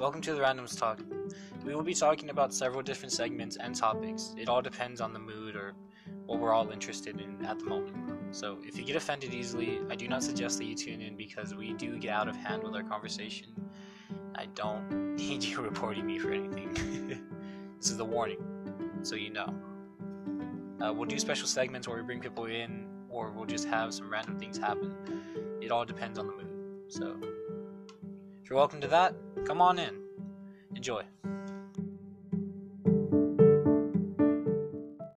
Welcome to the Randoms Talk. We will be talking about several different segments and topics. It all depends on the mood or what we're all interested in at the moment. So, if you get offended easily, I do not suggest that you tune in because we do get out of hand with our conversation. I don't need you reporting me for anything. this is the warning, so you know. Uh, we'll do special segments where we bring people in, or we'll just have some random things happen. It all depends on the mood. So, you're welcome to that, come on in. Enjoy.